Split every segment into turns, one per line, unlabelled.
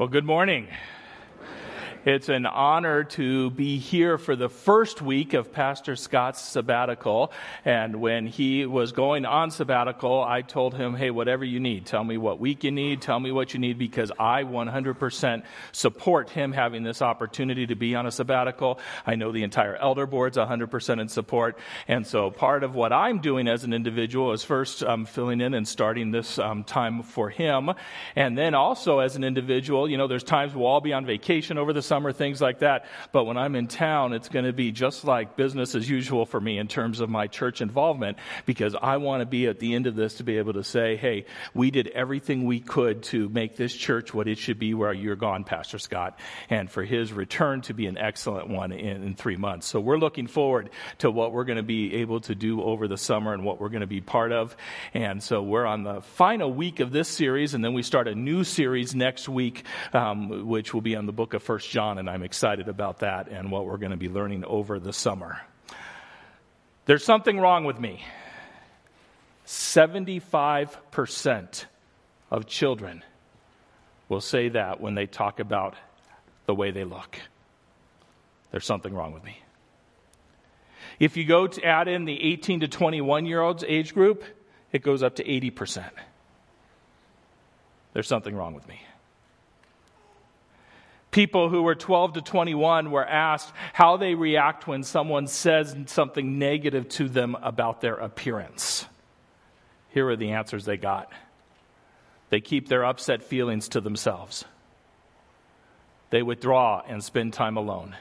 Well, good morning. It's an honor to be here for the first week of Pastor Scott's sabbatical. And when he was going on sabbatical, I told him, hey, whatever you need, tell me what week you need, tell me what you need, because I 100% support him having this opportunity to be on a sabbatical. I know the entire elder board's 100% in support. And so part of what I'm doing as an individual is first um, filling in and starting this um, time for him. And then also as an individual, you know, there's times we'll all be on vacation over the summer, things like that. But when I'm in town, it's going to be just like business as usual for me in terms of my church involvement because I want to be at the end of this to be able to say, hey, we did everything we could to make this church what it should be where you're gone, Pastor Scott, and for his return to be an excellent one in, in three months. So we're looking forward to what we're going to be able to do over the summer and what we're going to be part of. And so we're on the final week of this series, and then we start a new series next week, um, which will be on the book of First John. John, and I'm excited about that and what we're going to be learning over the summer. There's something wrong with me. 75% of children will say that when they talk about the way they look. There's something wrong with me. If you go to add in the 18 to 21 year olds age group, it goes up to 80%. There's something wrong with me. People who were 12 to 21 were asked how they react when someone says something negative to them about their appearance. Here are the answers they got they keep their upset feelings to themselves, they withdraw and spend time alone.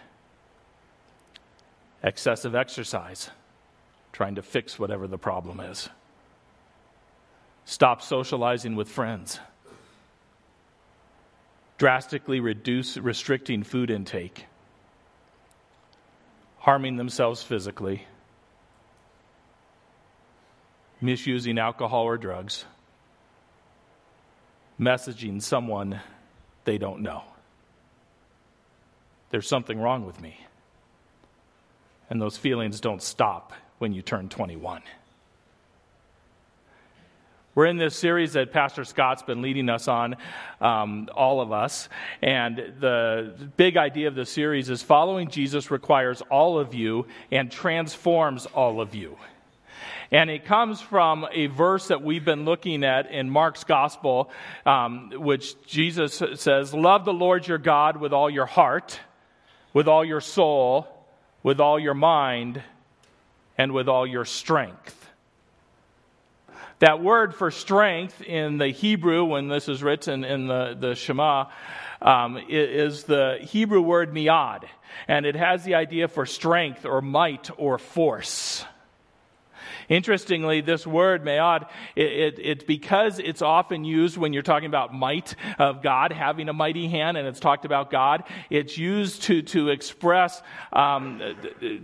Excessive exercise, trying to fix whatever the problem is. Stop socializing with friends drastically reduce, restricting food intake, harming themselves physically, misusing alcohol or drugs, messaging someone they don't know. There's something wrong with me. And those feelings don't stop when you turn 21. We're in this series that Pastor Scott's been leading us on, um, all of us. And the big idea of the series is following Jesus requires all of you and transforms all of you. And it comes from a verse that we've been looking at in Mark's gospel, um, which Jesus says, Love the Lord your God with all your heart, with all your soul, with all your mind, and with all your strength. That word for strength in the Hebrew, when this is written in the, the Shema, um, is the Hebrew word miad. And it has the idea for strength or might or force. Interestingly, this word, me'od, it, it, it, because it's often used when you're talking about might of God, having a mighty hand, and it's talked about God, it's used to, to express um,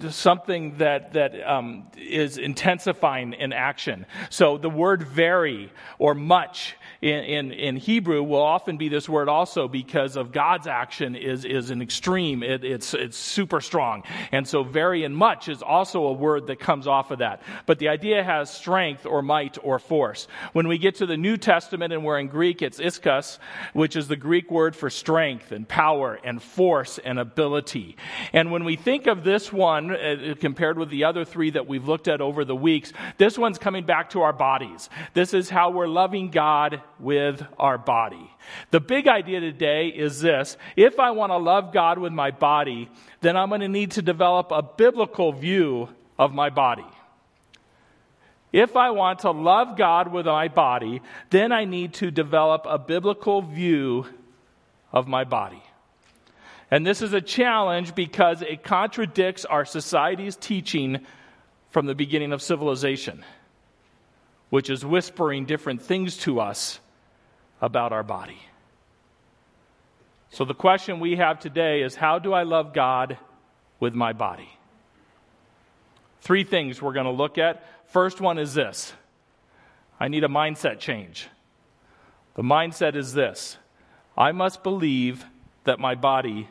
something that, that um, is intensifying in action. So the word very or much in, in, in, Hebrew will often be this word also because of God's action is, is an extreme. It, it's, it's super strong. And so very and much is also a word that comes off of that. But the idea has strength or might or force. When we get to the New Testament and we're in Greek, it's ischus, which is the Greek word for strength and power and force and ability. And when we think of this one uh, compared with the other three that we've looked at over the weeks, this one's coming back to our bodies. This is how we're loving God with our body. The big idea today is this. If I want to love God with my body, then I'm going to need to develop a biblical view of my body. If I want to love God with my body, then I need to develop a biblical view of my body. And this is a challenge because it contradicts our society's teaching from the beginning of civilization, which is whispering different things to us about our body. So the question we have today is how do I love God with my body? Three things we're going to look at. First one is this I need a mindset change. The mindset is this I must believe that my body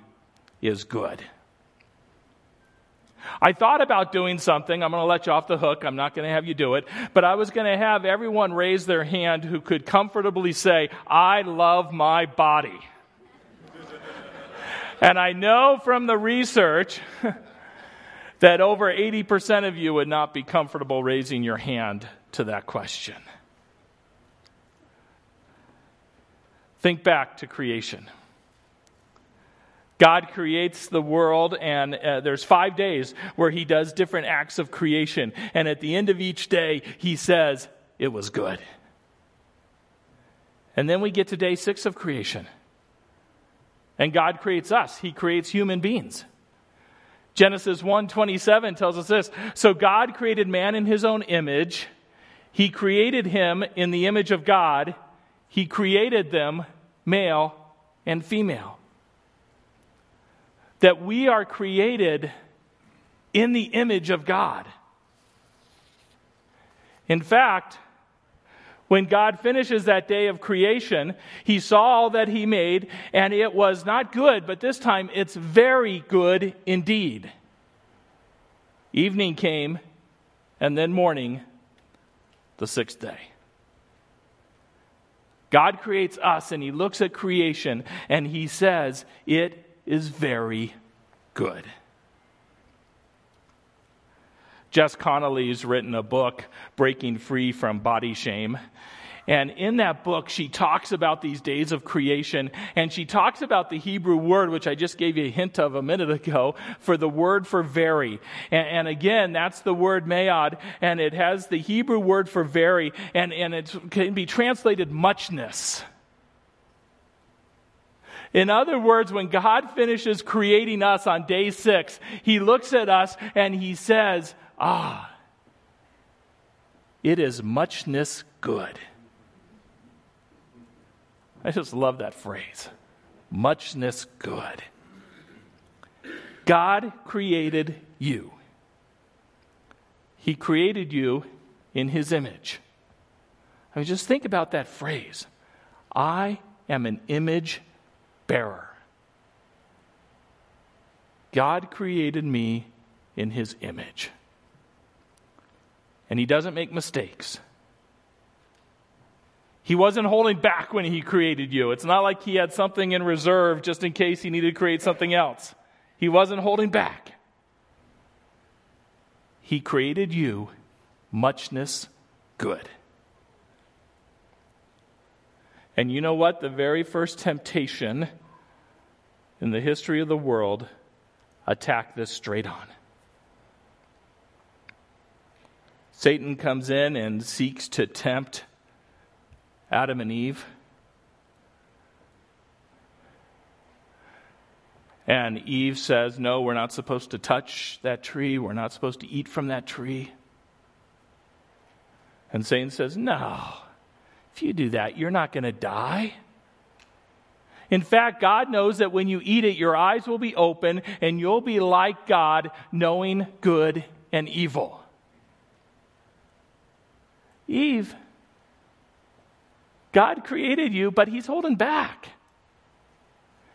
is good. I thought about doing something. I'm going to let you off the hook. I'm not going to have you do it. But I was going to have everyone raise their hand who could comfortably say, I love my body. And I know from the research that over 80% of you would not be comfortable raising your hand to that question. Think back to creation. God creates the world, and uh, there's five days where He does different acts of creation. And at the end of each day, He says, It was good. And then we get to day six of creation. And God creates us, He creates human beings. Genesis 1:27 tells us this. So God created man in his own image. He created him in the image of God. He created them male and female. That we are created in the image of God. In fact, when God finishes that day of creation, he saw all that he made, and it was not good, but this time it's very good indeed. Evening came, and then morning, the sixth day. God creates us, and he looks at creation, and he says, It is very good. Jess Connolly's written a book, Breaking Free from Body Shame. And in that book, she talks about these days of creation, and she talks about the Hebrew word, which I just gave you a hint of a minute ago, for the word for very. And, and again, that's the word mayad, and it has the Hebrew word for very, and, and it can be translated muchness. In other words, when God finishes creating us on day six, He looks at us and He says, Ah, it is muchness good. I just love that phrase. Muchness good. God created you. He created you in His image. I mean, just think about that phrase. I am an image bearer. God created me in His image and he doesn't make mistakes. He wasn't holding back when he created you. It's not like he had something in reserve just in case he needed to create something else. He wasn't holding back. He created you muchness good. And you know what? The very first temptation in the history of the world attacked this straight on. Satan comes in and seeks to tempt Adam and Eve. And Eve says, No, we're not supposed to touch that tree. We're not supposed to eat from that tree. And Satan says, No, if you do that, you're not going to die. In fact, God knows that when you eat it, your eyes will be open and you'll be like God, knowing good and evil. Eve, God created you, but He's holding back.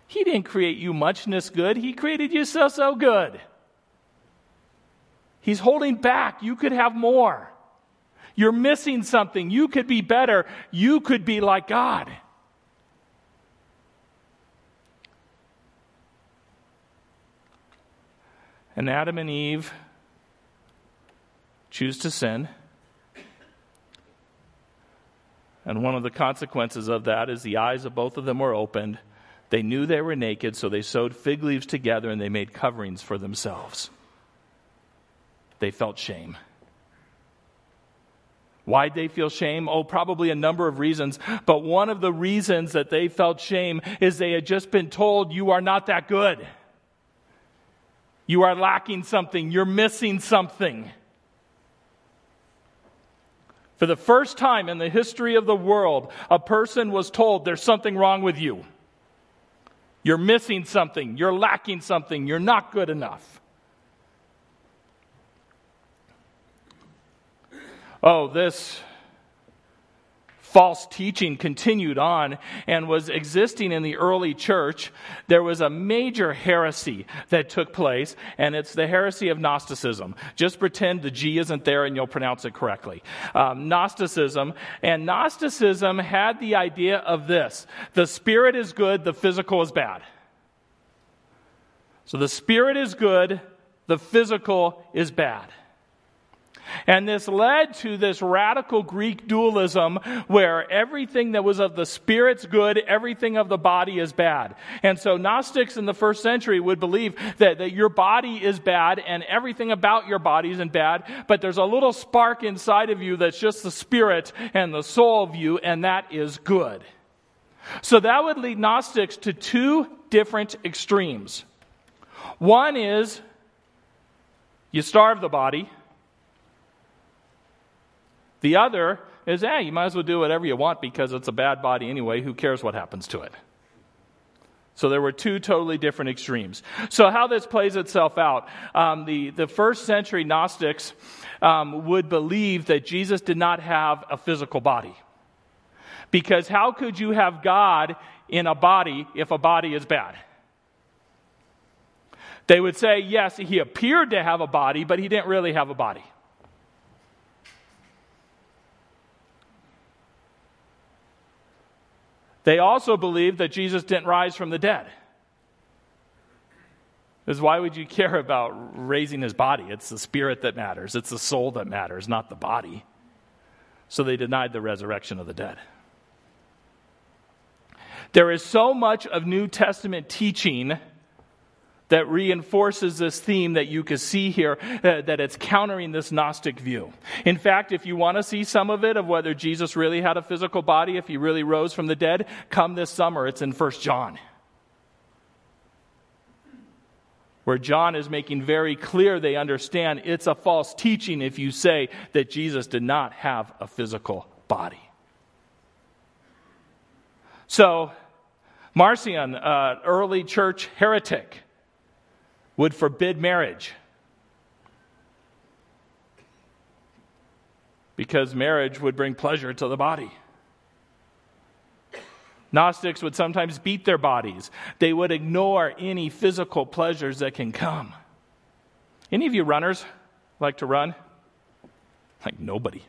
He didn't create you muchness good, He created you so, so good. He's holding back. You could have more. You're missing something. You could be better. You could be like God. And Adam and Eve choose to sin. And one of the consequences of that is the eyes of both of them were opened. They knew they were naked, so they sewed fig leaves together and they made coverings for themselves. They felt shame. Why'd they feel shame? Oh, probably a number of reasons. But one of the reasons that they felt shame is they had just been told, You are not that good. You are lacking something. You're missing something. For the first time in the history of the world, a person was told there's something wrong with you. You're missing something. You're lacking something. You're not good enough. Oh, this false teaching continued on and was existing in the early church, there was a major heresy that took place, and it's the heresy of Gnosticism. Just pretend the G isn't there and you'll pronounce it correctly. Um, Gnosticism, and Gnosticism had the idea of this the spirit is good, the physical is bad. So the spirit is good, the physical is bad. And this led to this radical Greek dualism where everything that was of the spirit's good, everything of the body is bad. And so Gnostics in the first century would believe that, that your body is bad and everything about your body isn't bad, but there's a little spark inside of you that's just the spirit and the soul of you, and that is good. So that would lead Gnostics to two different extremes. One is you starve the body the other is, eh, you might as well do whatever you want because it's a bad body anyway. Who cares what happens to it? So there were two totally different extremes. So how this plays itself out, um, the, the first century Gnostics um, would believe that Jesus did not have a physical body. Because how could you have God in a body if a body is bad? They would say, yes, he appeared to have a body, but he didn't really have a body. They also believed that Jesus didn't rise from the dead. Because why would you care about raising his body? It's the spirit that matters, it's the soul that matters, not the body. So they denied the resurrection of the dead. There is so much of New Testament teaching that reinforces this theme that you can see here, uh, that it's countering this Gnostic view. In fact, if you want to see some of it, of whether Jesus really had a physical body, if he really rose from the dead, come this summer. It's in 1 John. Where John is making very clear they understand it's a false teaching if you say that Jesus did not have a physical body. So, Marcion, uh, early church heretic, would forbid marriage. Because marriage would bring pleasure to the body. Gnostics would sometimes beat their bodies. They would ignore any physical pleasures that can come. Any of you runners like to run? Like nobody.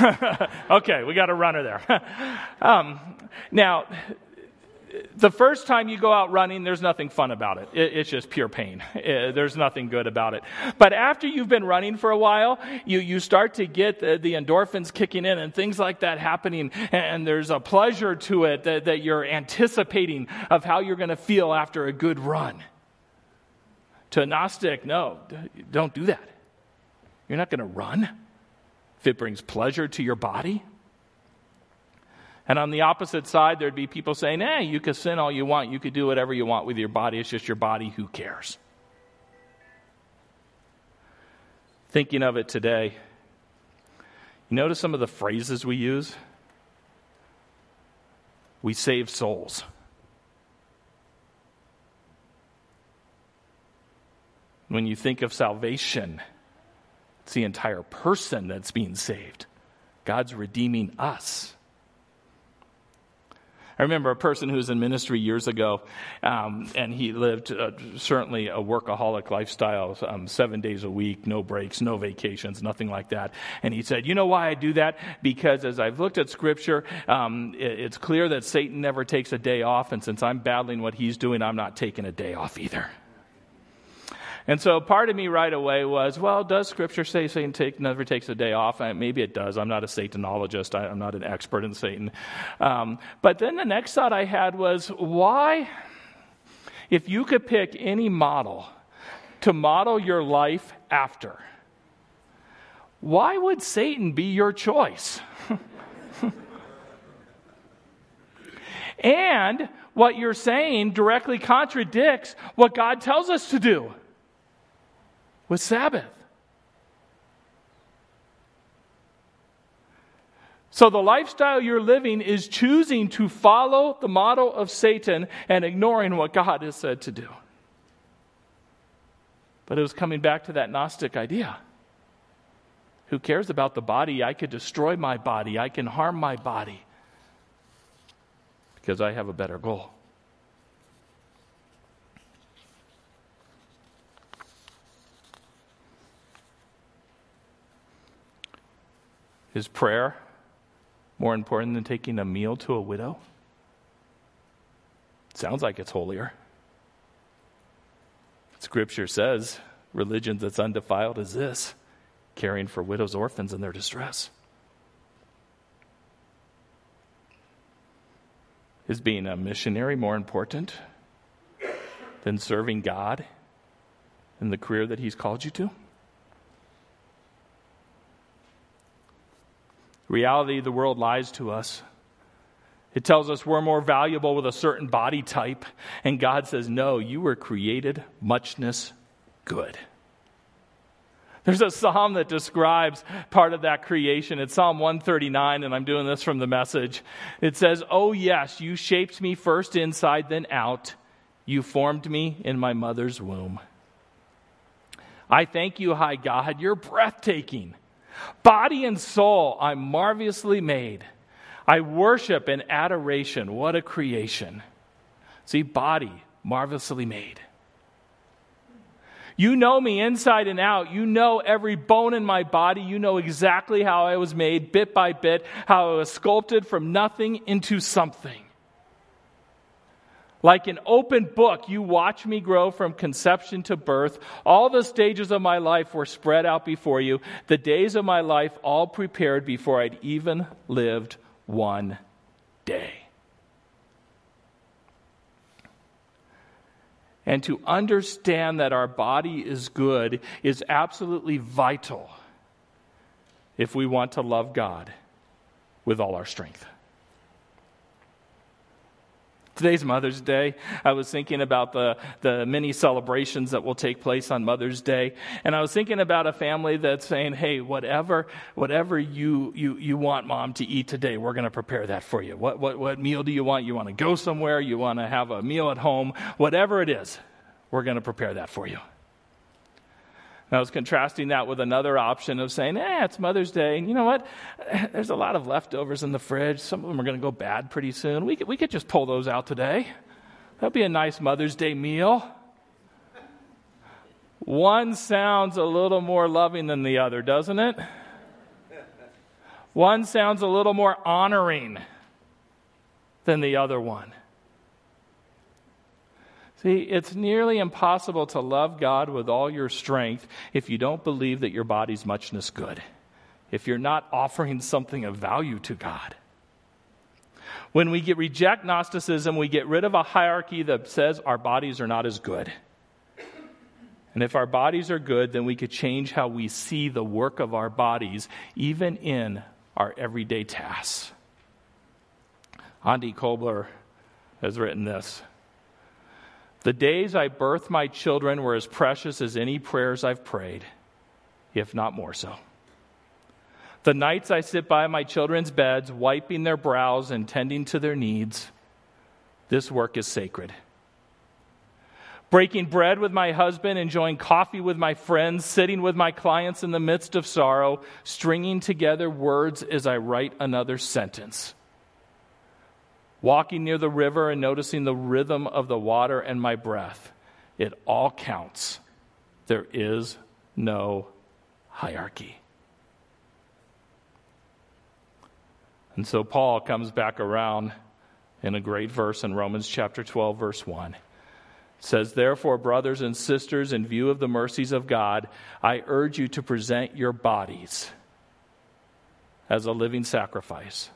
okay, we got a runner there. um, now, the first time you go out running, there's nothing fun about it. it it's just pure pain. It, there's nothing good about it. But after you've been running for a while, you, you start to get the, the endorphins kicking in and things like that happening. And there's a pleasure to it that, that you're anticipating of how you're going to feel after a good run. To a Gnostic, no, don't do that. You're not going to run if it brings pleasure to your body. And on the opposite side, there'd be people saying, hey, you can sin all you want. You could do whatever you want with your body. It's just your body. Who cares? Thinking of it today, you notice some of the phrases we use? We save souls. When you think of salvation, it's the entire person that's being saved. God's redeeming us. I remember a person who was in ministry years ago, um, and he lived uh, certainly a workaholic lifestyle, um, seven days a week, no breaks, no vacations, nothing like that. And he said, You know why I do that? Because as I've looked at Scripture, um, it, it's clear that Satan never takes a day off, and since I'm battling what he's doing, I'm not taking a day off either. And so part of me right away was, well, does Scripture say Satan take, never takes a day off? maybe it does. I'm not a Satanologist. I, am not an expert in Satan. Um, but then the next thought I had was, why, if you could pick any model to model your life after, why would Satan be your choice? and what you're saying directly contradicts what God tells us to do with Sabbath. So, the lifestyle you're living is choosing to follow the model of Satan and ignoring what God has said to do. But it was coming back to that Gnostic idea. Who cares about the body? I could destroy my body, I can harm my body because I have a better goal. Is prayer more important than taking a meal to a widow? Sounds like it's holier. Scripture says religion that's undefiled is this caring for widows, orphans in their distress. Is being a missionary more important than serving God in the career that He's called you to? Reality, the world lies to us. It tells us we're more valuable with a certain body type. And God says, No, you were created muchness good. There's a psalm that describes part of that creation. It's Psalm 139, and I'm doing this from the message. It says, Oh, yes, you shaped me first inside, then out. You formed me in my mother's womb. I thank you, high God. You're breathtaking. Body and soul, I'm marvelously made. I worship in adoration. What a creation. See, body, marvelously made. You know me inside and out. You know every bone in my body. You know exactly how I was made, bit by bit, how I was sculpted from nothing into something. Like an open book, you watch me grow from conception to birth. All the stages of my life were spread out before you, the days of my life all prepared before I'd even lived one day. And to understand that our body is good is absolutely vital if we want to love God with all our strength. Today's Mother's Day. I was thinking about the, the many celebrations that will take place on Mother's Day. And I was thinking about a family that's saying, hey, whatever, whatever you, you, you want mom to eat today, we're going to prepare that for you. What, what, what meal do you want? You want to go somewhere? You want to have a meal at home? Whatever it is, we're going to prepare that for you. And I was contrasting that with another option of saying, eh, it's Mother's Day. And you know what? There's a lot of leftovers in the fridge. Some of them are going to go bad pretty soon. We could, we could just pull those out today. That'd be a nice Mother's Day meal. One sounds a little more loving than the other, doesn't it? One sounds a little more honoring than the other one. See, it's nearly impossible to love God with all your strength if you don't believe that your body's muchness good, if you're not offering something of value to God. When we get, reject Gnosticism, we get rid of a hierarchy that says our bodies are not as good. And if our bodies are good, then we could change how we see the work of our bodies, even in our everyday tasks. Aundi Kolber has written this the days I birthed my children were as precious as any prayers I've prayed, if not more so. The nights I sit by my children's beds, wiping their brows and tending to their needs, this work is sacred. Breaking bread with my husband, enjoying coffee with my friends, sitting with my clients in the midst of sorrow, stringing together words as I write another sentence walking near the river and noticing the rhythm of the water and my breath. It all counts. There is no hierarchy. And so Paul comes back around in a great verse in Romans chapter 12, verse 1. It says, Therefore, brothers and sisters, in view of the mercies of God, I urge you to present your bodies as a living sacrifice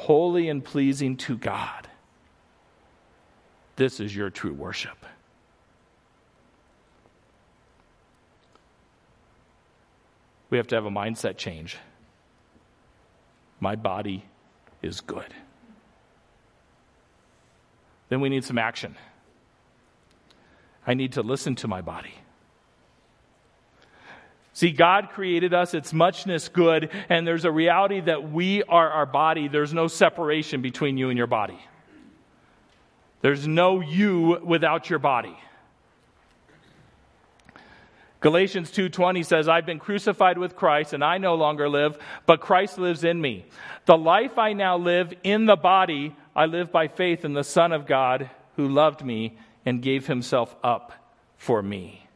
holy and pleasing to God. This is your true worship. We have to have a mindset change. My body is good. Then we need some action. I need to listen to my body. See, God created us, it's muchness good, and there's a reality that we are our body. There's no separation between you and your body. There's no you without your body. Galatians 2:20 says, "I've been crucified with Christ and I no longer live, but Christ lives in me. The life I now live in the body, I live by faith in the Son of God who loved me and gave himself up for me."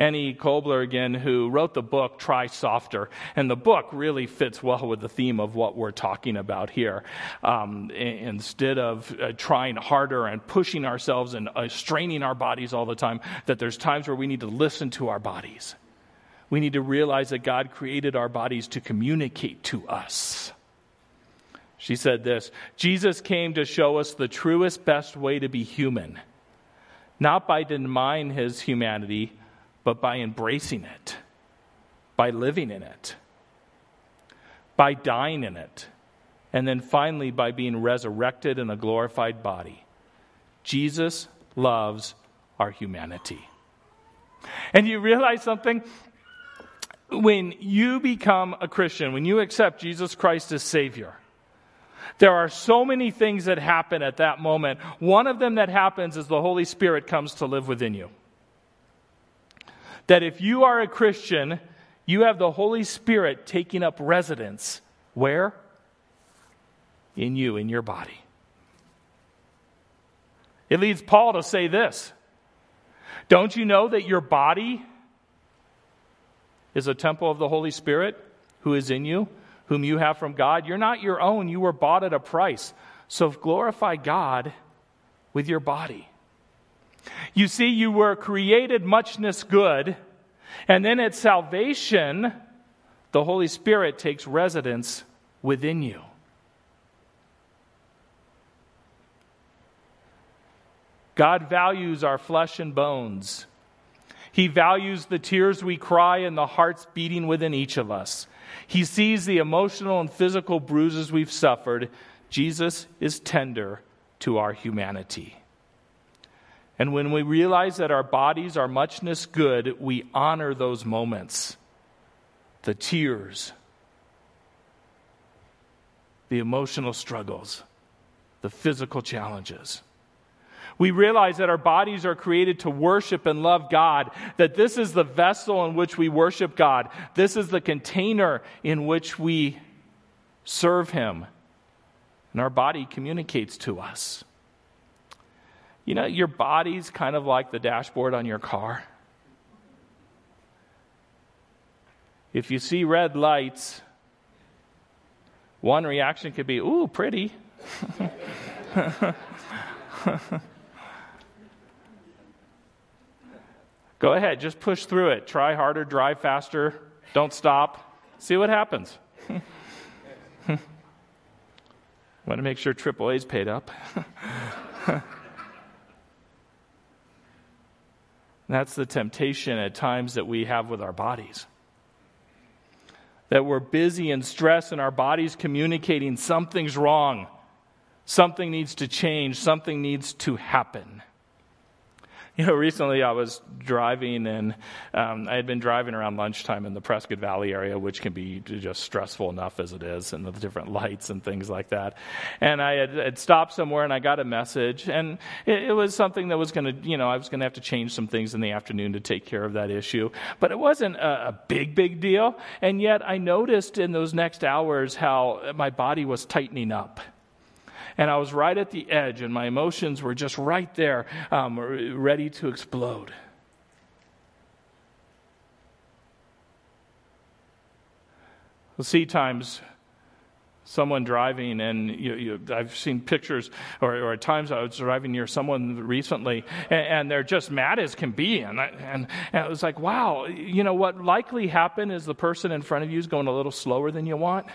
Aundi Kolber, again, who wrote the book Try Softer. And the book really fits well with the theme of what we're talking about here. Um, instead of uh, trying harder and pushing ourselves and uh, straining our bodies all the time, that there's times where we need to listen to our bodies. We need to realize that God created our bodies to communicate to us. She said this Jesus came to show us the truest, best way to be human, not by denying his humanity, but by embracing it, by living in it, by dying in it, and then finally by being resurrected in a glorified body. Jesus loves our humanity. And you realize something? When you become a Christian, when you accept Jesus Christ as Savior, there are so many things that happen at that moment. One of them that happens is the Holy Spirit comes to live within you that if you are a Christian, you have the Holy Spirit taking up residence. Where? In you, in your body. It leads Paul to say this Don't you know that your body is a temple of the Holy Spirit who is in you, whom you have from God? You're not your own, you were bought at a price. So glorify God with your body. You see, you were created muchness good, and then at salvation, the Holy Spirit takes residence within you. God values our flesh and bones. He values the tears we cry and the hearts beating within each of us. He sees the emotional and physical bruises we've suffered. Jesus is tender to our humanity. And when we realize that our bodies are muchness good, we honor those moments the tears, the emotional struggles, the physical challenges. We realize that our bodies are created to worship and love God, that this is the vessel in which we worship God. This is the container in which we serve Him. And our body communicates to us. You know, your body's kind of like the dashboard on your car. If you see red lights, one reaction could be, ooh, pretty. Go ahead, just push through it. Try harder, drive faster, don't stop. See what happens. Want to make sure AAA's paid up. that's the temptation at times that we have with our bodies. That we're busy and stressed, and our body's communicating something's wrong, something needs to change, something needs to happen. You know, recently I was driving and um, I had been driving around lunchtime in the Prescott Valley area, which can be just stressful enough as it is, and the different lights and things like that. And I had, had stopped somewhere and I got a message, and it, it was something that was going to, you know, I was going to have to change some things in the afternoon to take care of that issue. But it wasn't a, a big, big deal. And yet I noticed in those next hours how my body was tightening up and I was right at the edge, and my emotions were just right there, um, ready to explode. We'll see times someone driving, and you, you, I've seen pictures, or, or, at times I was driving near someone recently, and, and they're just mad as can be. And, I, and, and, it was like, wow, you know what likely happened is the person in front of you is going a little slower than you want.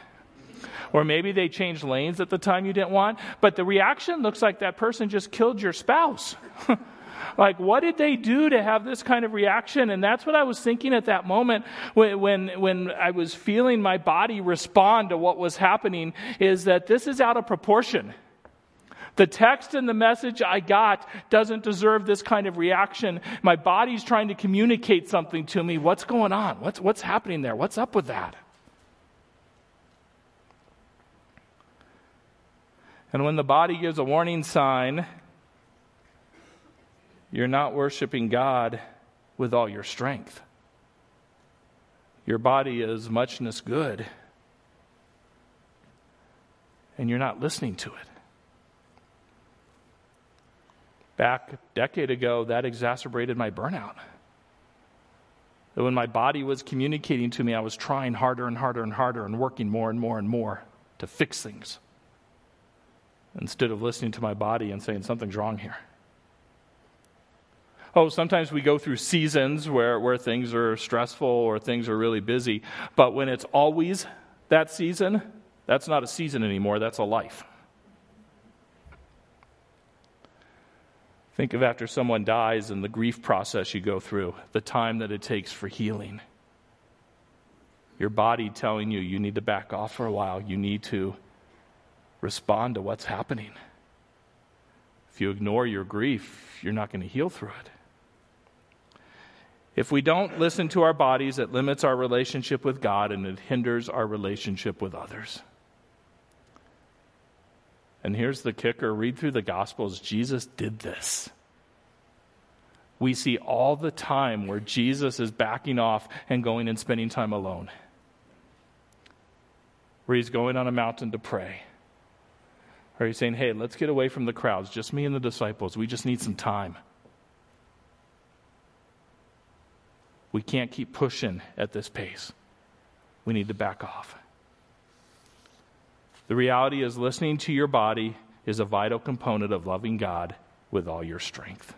Or maybe they changed lanes at the time you didn't want. But the reaction looks like that person just killed your spouse. like what did they do to have this kind of reaction and that's what i was thinking at that moment when, when, when i was feeling my body respond to what was happening is that this is out of proportion the text and the message I got doesn't deserve this kind of reaction. My body's trying to communicate something to me. What's going on? What's, what's happening there? What's up with that? And when the body gives a warning sign, you're not worshiping God with all your strength. Your body is muchness good, and you're not listening to it. Back a decade ago, that exacerbated my burnout. that when my body was communicating to me, I was trying harder and harder and harder and working more and more and more to fix things instead of listening to my body and saying something's wrong here. Oh, sometimes we go through seasons where, where things are stressful or things are really busy, but when it's always that season, that's not a season anymore, that's a life. Think of after someone dies and the grief process you go through, the time that it takes for healing. Your body telling you you need to back off for a while, you need to respond to what's happening. If you ignore your grief, you're not going to heal through it. If we don't listen to our bodies, it limits our relationship with God and it hinders our relationship with others. And here's the kicker read through the Gospels. Jesus did this. We see all the time where Jesus is backing off and going and spending time alone, where he's going on a mountain to pray. Or you saying, hey, let's get away from the crowds, just me and the disciples. We just need some time. We can't keep pushing at this pace. We need to back off. The reality is, listening to your body is a vital component of loving God with all your strength.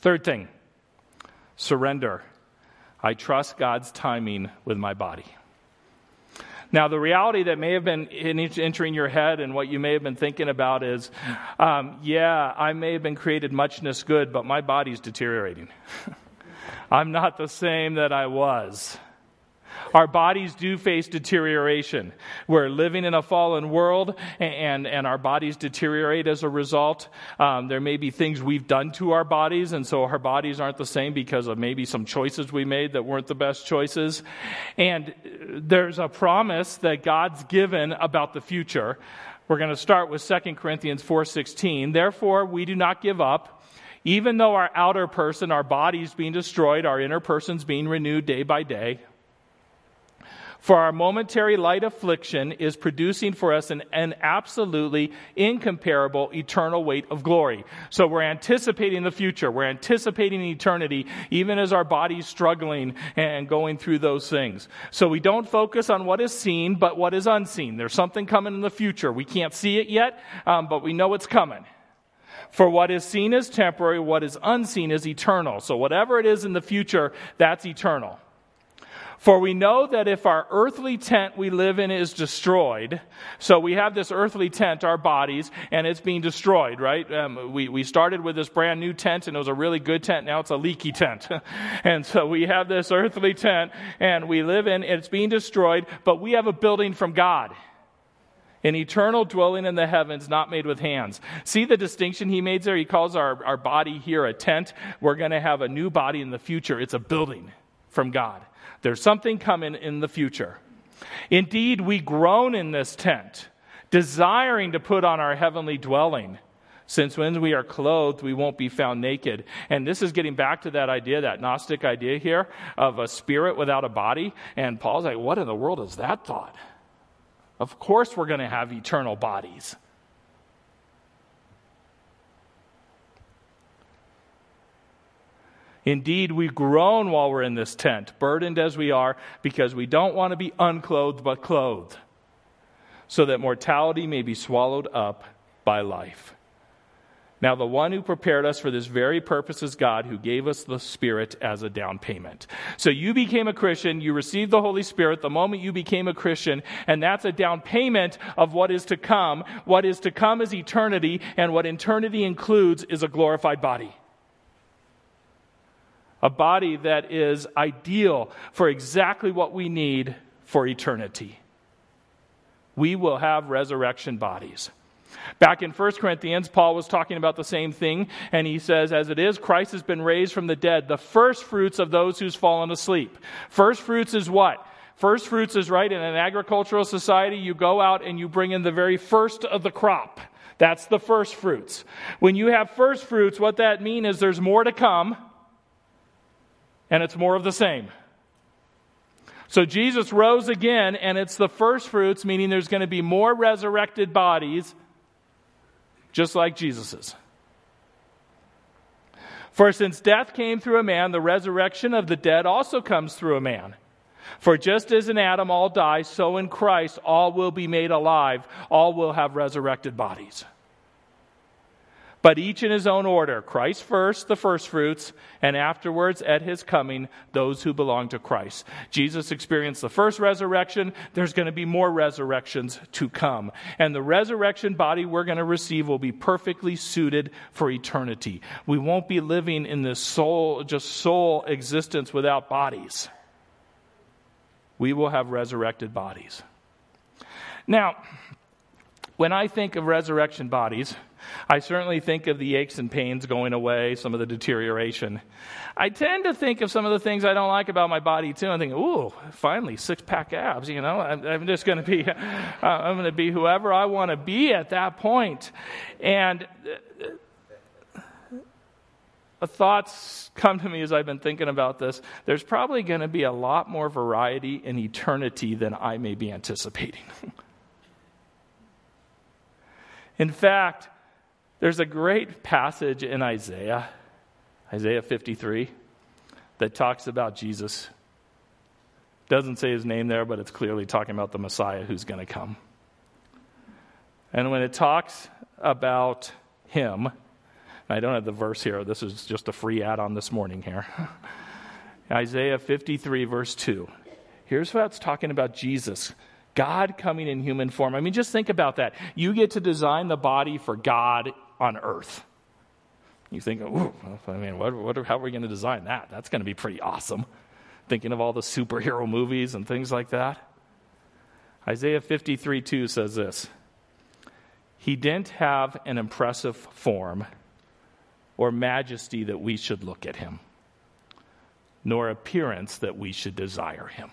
Third thing surrender. I trust God's timing with my body. Now, the reality that may have been entering your head and what you may have been thinking about is um, yeah, I may have been created muchness good, but my body's deteriorating. I'm not the same that I was. Our bodies do face deterioration. We're living in a fallen world, and, and our bodies deteriorate as a result. Um, there may be things we've done to our bodies, and so our bodies aren't the same because of maybe some choices we made that weren't the best choices. And there's a promise that God's given about the future. We're going to start with 2 Corinthians 4:16. Therefore, we do not give up. Even though our outer person, our body's being destroyed, our inner person's being renewed day by day. For our momentary light affliction is producing for us an, an, absolutely incomparable eternal weight of glory. So we're anticipating the future. We're anticipating eternity, even as our body's struggling and going through those things. So we don't focus on what is seen, but what is unseen. There's something coming in the future. We can't see it yet, um, but we know it's coming. For what is seen is temporary, what is unseen is eternal. So whatever it is in the future, that's eternal. For we know that if our earthly tent we live in is destroyed, so we have this earthly tent, our bodies, and it's being destroyed, right? Um, we, we started with this brand new tent and it was a really good tent. Now it's a leaky tent. and so we have this earthly tent and we live in, it's being destroyed, but we have a building from God an eternal dwelling in the heavens not made with hands. See the distinction he made there? He calls our, our body here a tent. We're going to have a new body in the future. It's a building from God. There's something coming in the future. Indeed, we groan in this tent, desiring to put on our heavenly dwelling. Since when we are clothed, we won't be found naked. And this is getting back to that idea, that Gnostic idea here of a spirit without a body. And Paul's like, what in the world is that thought? Of course, we're going to have eternal bodies. Indeed, we groan while we're in this tent, burdened as we are, because we don't want to be unclothed but clothed, so that mortality may be swallowed up by life. Now, the one who prepared us for this very purpose is God, who gave us the Spirit as a down payment. So you became a Christian, you received the Holy Spirit the moment you became a Christian, and that's a down payment of what is to come. What is to come is eternity, and what eternity includes is a glorified body a body that is ideal for exactly what we need for eternity. We will have resurrection bodies. Back in 1 Corinthians, Paul was talking about the same thing, and he says, As it is, Christ has been raised from the dead, the first fruits of those who's fallen asleep. First fruits is what? First fruits is right in an agricultural society, you go out and you bring in the very first of the crop. That's the first fruits. When you have first fruits, what that means is there's more to come and it's more of the same. So Jesus rose again, and it's the first fruits, meaning there's going to be more resurrected bodies, just like Jesus's. For since death came through a man, the resurrection of the dead also comes through a man. For just as in Adam all die, so in Christ all will be made alive, all will have resurrected bodies but each in his own order Christ first, the firstfruits, and afterwards, at his coming, those who belong to Christ. Jesus experienced the first resurrection. There's going to be more resurrections to come. And the resurrection body we're going to receive will be perfectly suited for eternity. We won't be living in this soul, just soul existence without bodies. We will have resurrected bodies. Now, when I think of resurrection bodies, I certainly think of the aches and pains going away, some of the deterioration. I tend to think of some of the things I don't like about my body too, and think, "Ooh, finally six pack abs." You know, I'm, I'm just going to be, uh, I'm going to be whoever I want to be at that point. And uh, thoughts come to me as I've been thinking about this. There's probably going to be a lot more variety in eternity than I may be anticipating. in fact, there's a great passage in Isaiah, Isaiah 53, that talks about Jesus. Doesn't say his name there, but it's clearly talking about the Messiah who's going to come. And when it talks about him, I don't have the verse here, this is just a free add on this morning here. Isaiah 53, verse 2. Here's what it's talking about Jesus God coming in human form. I mean, just think about that. You get to design the body for God on earth. You think, oh, I mean, what, what, how are we going to design that? That's going to be pretty awesome. Thinking of all the superhero movies and things like that. Isaiah 53 2 says this He didn't have an impressive form or majesty that we should look at him, nor appearance that we should desire him.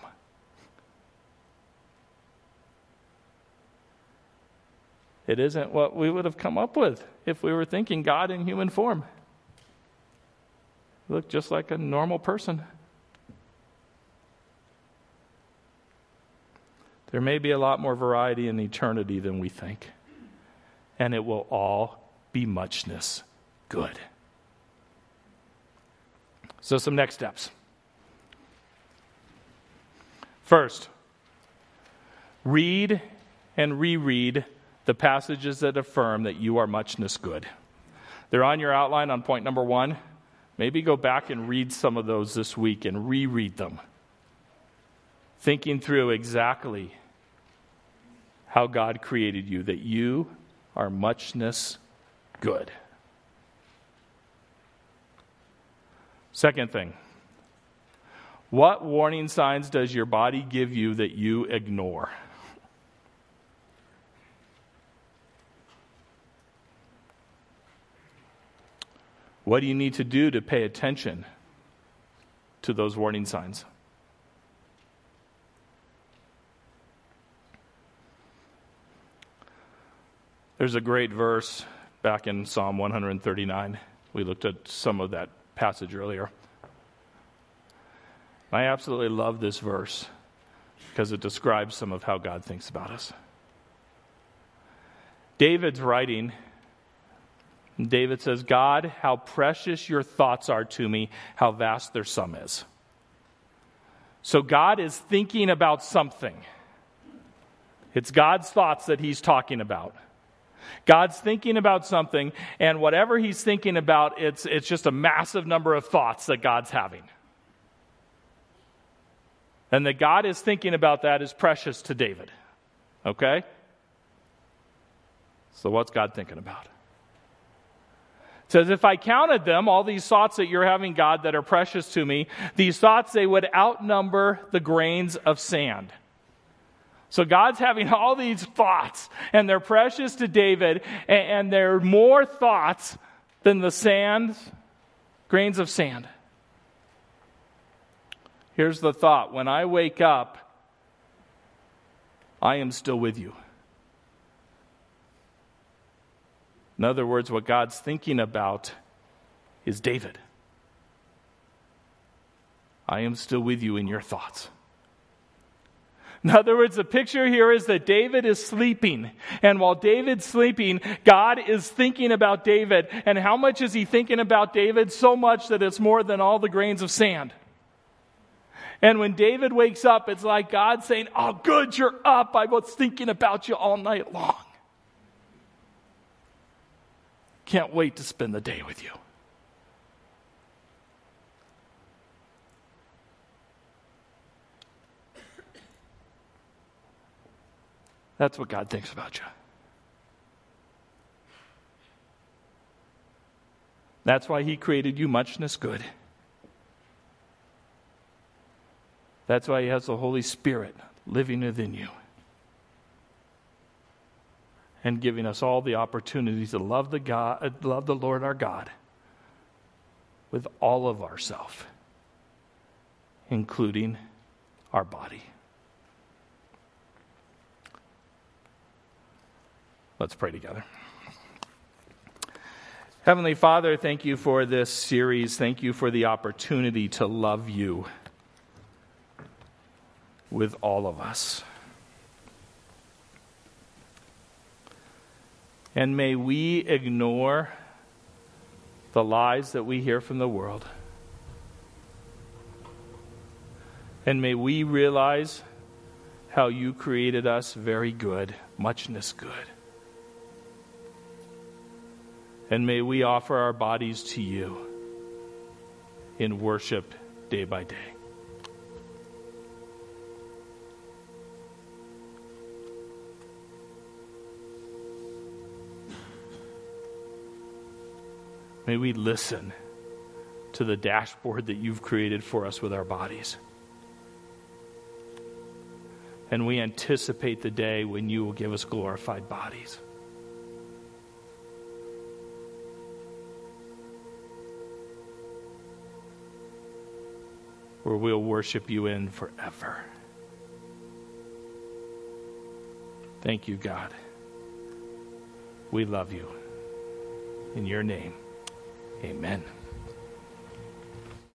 It isn't what we would have come up with if we were thinking God in human form. Look just like a normal person. There may be a lot more variety in eternity than we think, and it will all be muchness good. So, some next steps. First, read and reread the passages that affirm that you are muchness good. They're on your outline on point number one. Maybe go back and read some of those this week and reread them, thinking through exactly how God created you, that you are muchness good. Second thing, what warning signs does your body give you that you ignore? What do you need to do to pay attention to those warning signs? There's a great verse back in Psalm 139. We looked at some of that passage earlier. I absolutely love this verse because it describes some of how God thinks about us. David's writing David says, God, how precious your thoughts are to me, how vast their sum is. So God is thinking about something. It's God's thoughts that he's talking about. God's thinking about something, and whatever he's thinking about, it's, it's just a massive number of thoughts that God's having. And that God is thinking about that is precious to David. Okay? So, what's God thinking about? Says, If I counted them, all these thoughts that you're having, God, that are precious to me, these thoughts, they would outnumber the grains of sand. So God's having all these thoughts, and they're precious to David, and, they're more thoughts than the sand, grains of sand. Here's the thought when I wake up, I am still with you. In other words, what God's thinking about is David. I am still with you in your thoughts. In other words, the picture here is that David is sleeping. And while David's sleeping, God is thinking about David. And how much is he thinking about David? So much that it's more than all the grains of sand. And when David wakes up, it's like God saying, Oh, good, you're up. I was thinking about you all night long. Can't wait to spend the day with you. That's what God thinks about you. That's why He created you muchness good. That's why He has the Holy Spirit living within you and giving us all the opportunities to love the God, love the Lord our God with all of ourself, including our body. Let's pray together. Heavenly Father, thank you for this series. Thank you for the opportunity to love you with all of us. And may we ignore the lies that we hear from the world. And may we realize how you created us very good, muchness good. And may we offer our bodies to you in worship day by day. May we listen to the dashboard that you've created for us with our bodies. And we anticipate the day when you will give us glorified bodies. Where we'll worship you in forever. Thank you, God. We love you. In your name. Amen.